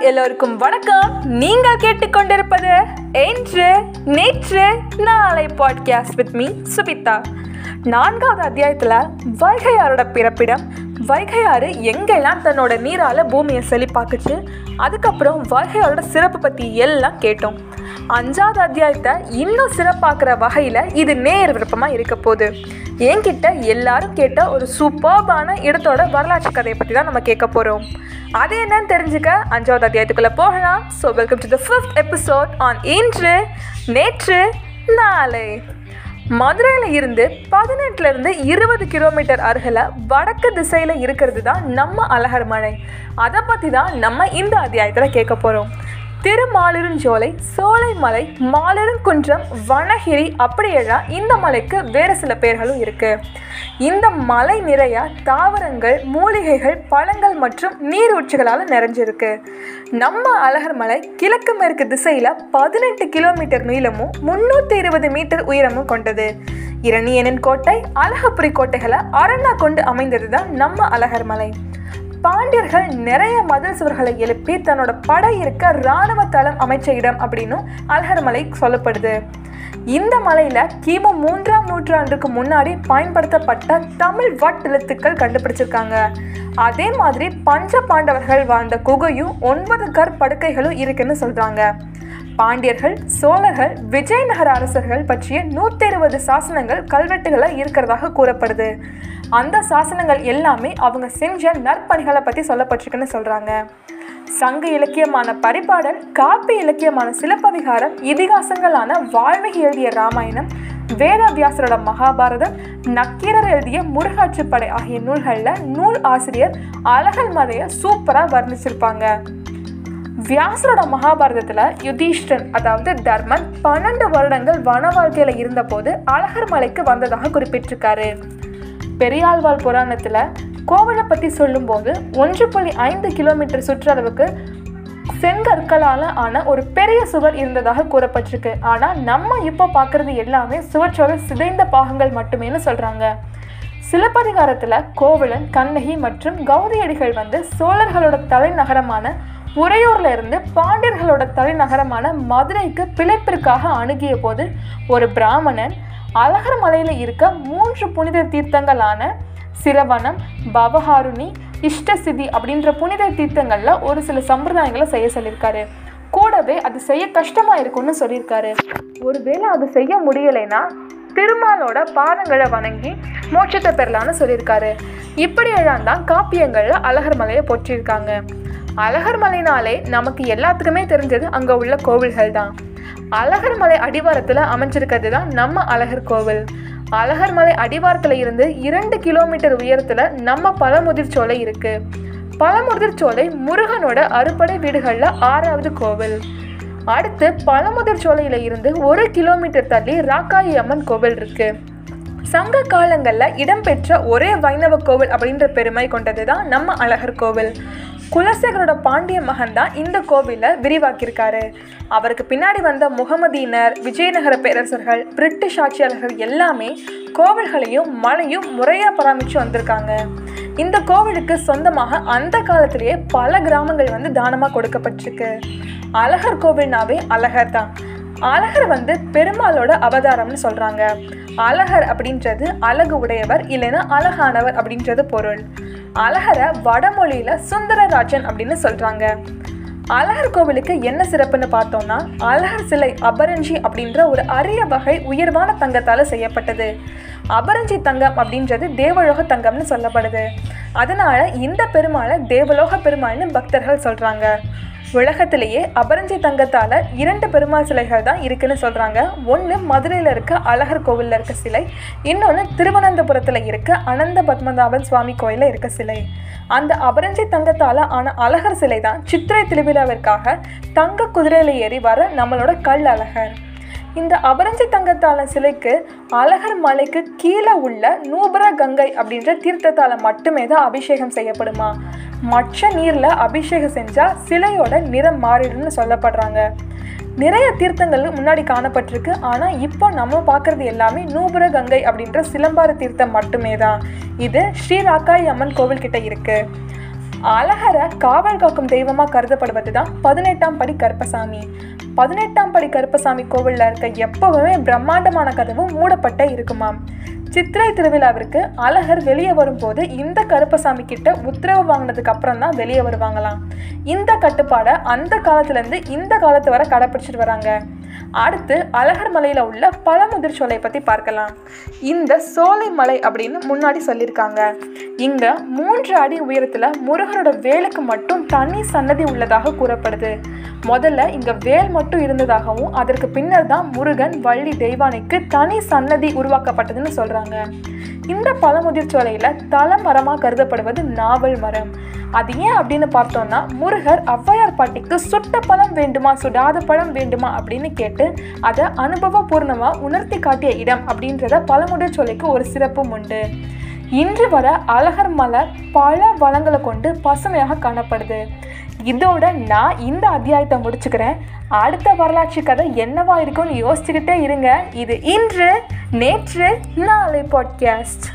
எல்லோருக்கும் வணக்கம். நீங்கள் கேட்டுக்கொண்டிருப்பது என்று நேற்று நாளை பாட்காஸ்ட் வித் மீ சுபிதா. நான்காவது அத்தியாயத்தில் வைகையாரோட பிறப்பிடம். வைகையாறு எங்கெல்லாம் தன்னோட நீரால் பூமியை செழிப்பாக்குச்சு? அதுக்கப்புறம் வைகையாரோட சிறப்பு பற்றி எல்லாம் கேட்டோம். அஞ்சாவது அத்தியாயத்தை இன்னும் சிறப்பாக்குற வகையில் இது நேர் விருப்பமாக இருக்க போகுது. என்கிட்ட எல்லாரும் கேட்ட ஒரு சூப்பர்பான இடத்தோட வரலாற்று கதையை பற்றி தான் நம்ம கேட்க போகிறோம் அது என்னன்னு தெரிஞ்சுக்க அஞ்சாவது அத்தியாயத்துக்குள்ளே போகலாம். So welcome to the fifth episode on இன்று நேற்று நாளை. மதுரையில் இருந்து பதினெட்டுலேருந்து இருபது கிலோமீட்டர் அருகில் வடக்கு திசையில் இருக்கிறது தான் நம்ம அழகர் மலை. அதை பற்றி தான் நம்ம இந்த அத்தியாயத்தில் கேட்க போகிறோம் திருமாலிருஞ்சோலை சோலைமலை மாலிருங்குன்றம் வனகிரி அப்படியெல்லாம் இந்த மலைக்கு வேறு சில பேர்களும் இருக்குது இந்த மலை நிறைய தாவரங்கள் மூலிகைகள் பழங்கள் மற்றும் நீரூற்றுகளால் நிறைஞ்சிருக்கு. நம்ம அழகர் மலை கிழக்கு மேற்கு திசையில் பதினெட்டு கிலோமீட்டர் நீளமும் முந்நூற்றி இருபது மீட்டர் உயரமும் கொண்டது. இரணியனின் கோட்டை அழகப்புரி கோட்டைகளை அரணா கொண்டு அமைந்தது தான் நம்ம அழகர் மலை. பாண்டியர்கள் நிறைய மதில் சுவர்களை எழுப்பி தன்னோட படை இருக்க இராணுவ தளம் அமைச்ச இடம் அப்படின்னும் அழகர் மலை சொல்லப்படுது. இந்த மலையில கிமு மூன்றாம் நூற்றாண்டுக்கு முன்னாடி பயன்படுத்தப்பட்ட தமிழ் வட்டெழுத்துக்கள் கண்டுபிடிச்சிருக்காங்க. அதே மாதிரி பஞ்ச பாண்டவர்கள் வாழ்ந்த குகையும் ஒன்பது கற் படுக்கைகளும் இருக்குன்னு சொல்றாங்க. பாண்டியர்கள் சோழர்கள் விஜயநகர அரசர்கள் பற்றிய நூற்றி இருபது சாசனங்கள் கல்வெட்டுகளாக இருக்கிறதாக கூறப்படுது. அந்த சாசனங்கள் எல்லாமே அவங்க செஞ்ச நற்பணிகளை பற்றி சொல்லப்பட்டிருக்குன்னு சொல்கிறாங்க சங்க இலக்கியமான பரிபாடல் காப்பி இலக்கியமான சிலப்பதிகாரம் இதிகாசங்களான வால்மீகி எழுதிய ராமாயணம் வேதவியாசரோட மகாபாரதம் நக்கீரர் எழுதிய முருகாற்றுப்படை ஆகிய நூல்களில் நூல் ஆசிரியர் அழகல் மலையை சூப்பராக வர்ணிச்சிருப்பாங்க. வியாசரோட மகாபாரதத்தில் யுதிஷ்டன் அதாவது தர்மன் பன்னெண்டு வருடங்கள் வன வாழ்க்கையில் இருந்தபோது அழகர் மலைக்கு வந்ததாக குறிப்பிட்டிருக்காரு. பெரியாழ்வாள் புராணத்தில் கோவிலை பற்றி சொல்லும்போது ஒன்று புள்ளி ஐந்து கிலோமீட்டர் சுற்றளவுக்கு செங்கற்களால் ஆன ஒரு பெரிய சுவர் இருந்ததாக கூறப்பட்டிருக்கு. ஆனால் நம்ம இப்போ பார்க்குறது எல்லாமே சுவற்றோட சிதைந்த பாகங்கள் மட்டுமேனு சொல்கிறாங்க சிலப்பதிகாரத்தில் கோவலன் கண்ணகி மற்றும் கௌதியடிகள் வந்து சோழர்களோட தலைநகரமான உறையூர்ல இருந்து பாண்டியர்களோட தலைநகரமான மதுரைக்கு பிழைப்பிற்காக அணுகிய போது ஒரு பிராமணன் அழகர் மலையில் இருக்க மூன்று புனித தீர்த்தங்களான சிரவணம் பவஹாருணி இஷ்டசிதி அப்படின்ற புனித தீர்த்தங்களில் ஒரு சில சம்பிரதாயங்களை செய்ய சொல்லியிருக்காரு. கூடவே அது செய்ய கஷ்டமாக இருக்கும்னு சொல்லியிருக்காரு. ஒருவேளை அது செய்ய முடியலைன்னா திருமாலோட பாதங்களை வணங்கி மோட்சத்தை பெறலாம்னு சொல்லியிருக்காரு. இப்படி எல்லாம் தான் காப்பியங்களில் அழகர் மலையை போற்றியிருக்காங்க. அழகர் மலைனாலே நமக்கு எல்லாத்துக்குமே தெரிஞ்சது அங்கே உள்ள கோவில்கள் தான். அழகர் மலை அடிவாரத்தில் அமைஞ்சிருக்கிறது தான் நம்ம அழகர் கோவில். அழகர் மலை அடிவாரத்தில் இருந்து இரண்டு கிலோமீட்டர் உயரத்தில் நம்ம பழமுதிர் சோலை இருக்குது இருக்கு பழமுதிர்ச்சோலை முருகனோட அறுபடை வீடுகளில் ஆறாவது கோவில். அடுத்து பழமுதிர் சோலையில இருந்து ஒரு கிலோமீட்டர் தள்ளி ராக்காயி அம்மன் கோவில் இருக்கு. சங்க காலங்களில் இடம்பெற்ற ஒரே வைணவ கோவில் அப்படின்ற பெருமை கொண்டது தான் நம்ம அழகர் கோவில். குலசேகரோட பாண்டிய மகன் தான் இந்த கோவிலை விரிவாக்கியிருக்காரு. அவருக்கு பின்னாடி வந்த முகமதியினர் விஜயநகர பேரரசர்கள் பிரிட்டிஷ் ஆட்சியாளர்கள் எல்லாமே கோவில்களையும் மலையும் முறையாக பராமரித்து வந்திருக்காங்க. இந்த கோவிலுக்கு சொந்தமாக அந்த காலத்திலேயே பல கிராமங்கள் வந்து தானமாக கொடுக்கப்பட்டிருக்கு. அழகர் கோவில்னாவே அழகர் தான். அழகர் வந்து பெருமாளோட அவதாரம்னு சொல்கிறாங்க அழகர் அப்படின்றது அழகு உடையவர் இல்லைன்னா அழகானவர் அப்படின்றது பொருள். அழகரை வடமொழியில் சுந்தரராஜன் அப்படின்னு சொல்கிறாங்க அழகர் கோவிலுக்கு என்ன சிறப்புன்னு பார்த்தோம்னா அழகர் சிலை அபரஞ்சி அப்படின்ற ஒரு அரிய வகை உயர்வான தங்கத்தால் செய்யப்பட்டது. அபரஞ்சி தங்கம் அப்படின்றது தேவலோக தங்கம்னு சொல்லப்படுது. அதனால இந்த பெருமாளை தேவலோக பெருமாள்னு பக்தர்கள் சொல்கிறாங்க உலகத்திலேயே அபரஞ்சி தங்கத்தால் இரண்டு பெருமாள் சிலைகள் தான் இருக்குன்னு சொல்கிறாங்க ஒன்று மதுரையில் இருக்க அழகர் கோவிலில் இருக்க சிலை இன்னொன்று திருவனந்தபுரத்தில் இருக்க அனந்த பத்மநாபன் சுவாமி கோயிலில் இருக்க சிலை. அந்த அபரஞ்சி தங்கத்தால் ஆன அழகர் சிலை தான் சித்திரை திருவிழாவிற்காக தங்க குதிரையில் ஏறி வர நம்மளோட கல் அழகர். இந்த அபரஞ்சி தங்கத்தால சிலைக்கு அழகர் மலைக்கு கீழே உள்ள நூபரா கங்கை அப்படின்ற தீர்த்தத்தால் மட்டுமே தான் அபிஷேகம் செய்யப்படுமா? மற்ற நீரில் அபிஷேகம் செஞ்சால் சிலையோட நிறம் மாறிடும்னு சொல்லப்படுறாங்க. நிறைய தீர்த்தங்கள் முன்னாடி காணப்பட்டிருக்கு. ஆனால் இப்போ நம்ம பார்க்குறது எல்லாமே நூபுர கங்கை அப்படின்ற சிலம்பார தீர்த்தம் மட்டுமே தான். இது ஸ்ரீராக்காய் அம்மன் கோவில் கிட்ட இருக்குது அழகரை காவல் காக்கும் தெய்வமாக கருதப்படுவது தான் பதினெட்டாம் படி கருப்பசாமி. பதினெட்டாம் படி கருப்பசாமி கோவிலில் இருக்க எப்பவுமே பிரம்மாண்டமான கதவு மூடப்பட்டே இருக்குமாம். சித்திரை திருவிழாவிற்கு அழகர் வெளியே வரும்போது இந்த கருப்பசாமி கிட்ட உத்தரவு வாங்கினதுக்கு அப்புறம் தான் வெளியே வருவாங்களாம். இந்த கட்டுப்பாடை அந்த காலத்துலேருந்து இந்த காலத்து வரை கடைப்பிடிச்சிட்டு வராங்க. அடுத்து அழகர் மலையில் உள்ள பழமுதிர் சோலையை பற்றி பார்க்கலாம். இந்த சோலை மலை அப்படின்னு முன்னாடி சொல்லியிருக்காங்க. இங்கே மூன்று அடி உயரத்தில் முருகனோட வேலுக்கு மட்டும் தனி சன்னதி உள்ளதாக கூறப்படுது. முதல்ல இங்கே வேல் மட்டும் இருந்ததாகவும் அதற்கு பின்னர் தான் முருகன் வள்ளி தெய்வானைக்கு தனி சன்னதி உருவாக்கப்பட்டதுன்னு சொல்கிறாங்க இந்த பழமுதிர் சோலையில தல மரமாக கருதப்படுவது நாவல் மரம். அது ஏன் அப்படின்னு பார்த்தோம்னா முருகர் ஔவையார் பாட்டிக்கு சுட்ட பழம் வேண்டுமா சுடாத பழம் வேண்டுமா அப்படின்னு கேட்டு அதை அனுபவபூர்ணமாக உணர்த்தி காட்டிய இடம் அப்படின்றத பழமுதிர் சோலைக்கு ஒரு சிறப்பும் உண்டு. இன்று வர அழகர் மலை பல வளங்களை கொண்டு பசுமையாக காணப்படுது. இதோட நான் இந்த அத்தியாயத்தை முடிச்சுக்கிறேன். அடுத்த வரலாற்று கதை என்னவா இருக்கும்னு யோசிச்சுக்கிட்டே இருங்க. இது இன்று நேற்று நாளை பாட்காஸ்ட்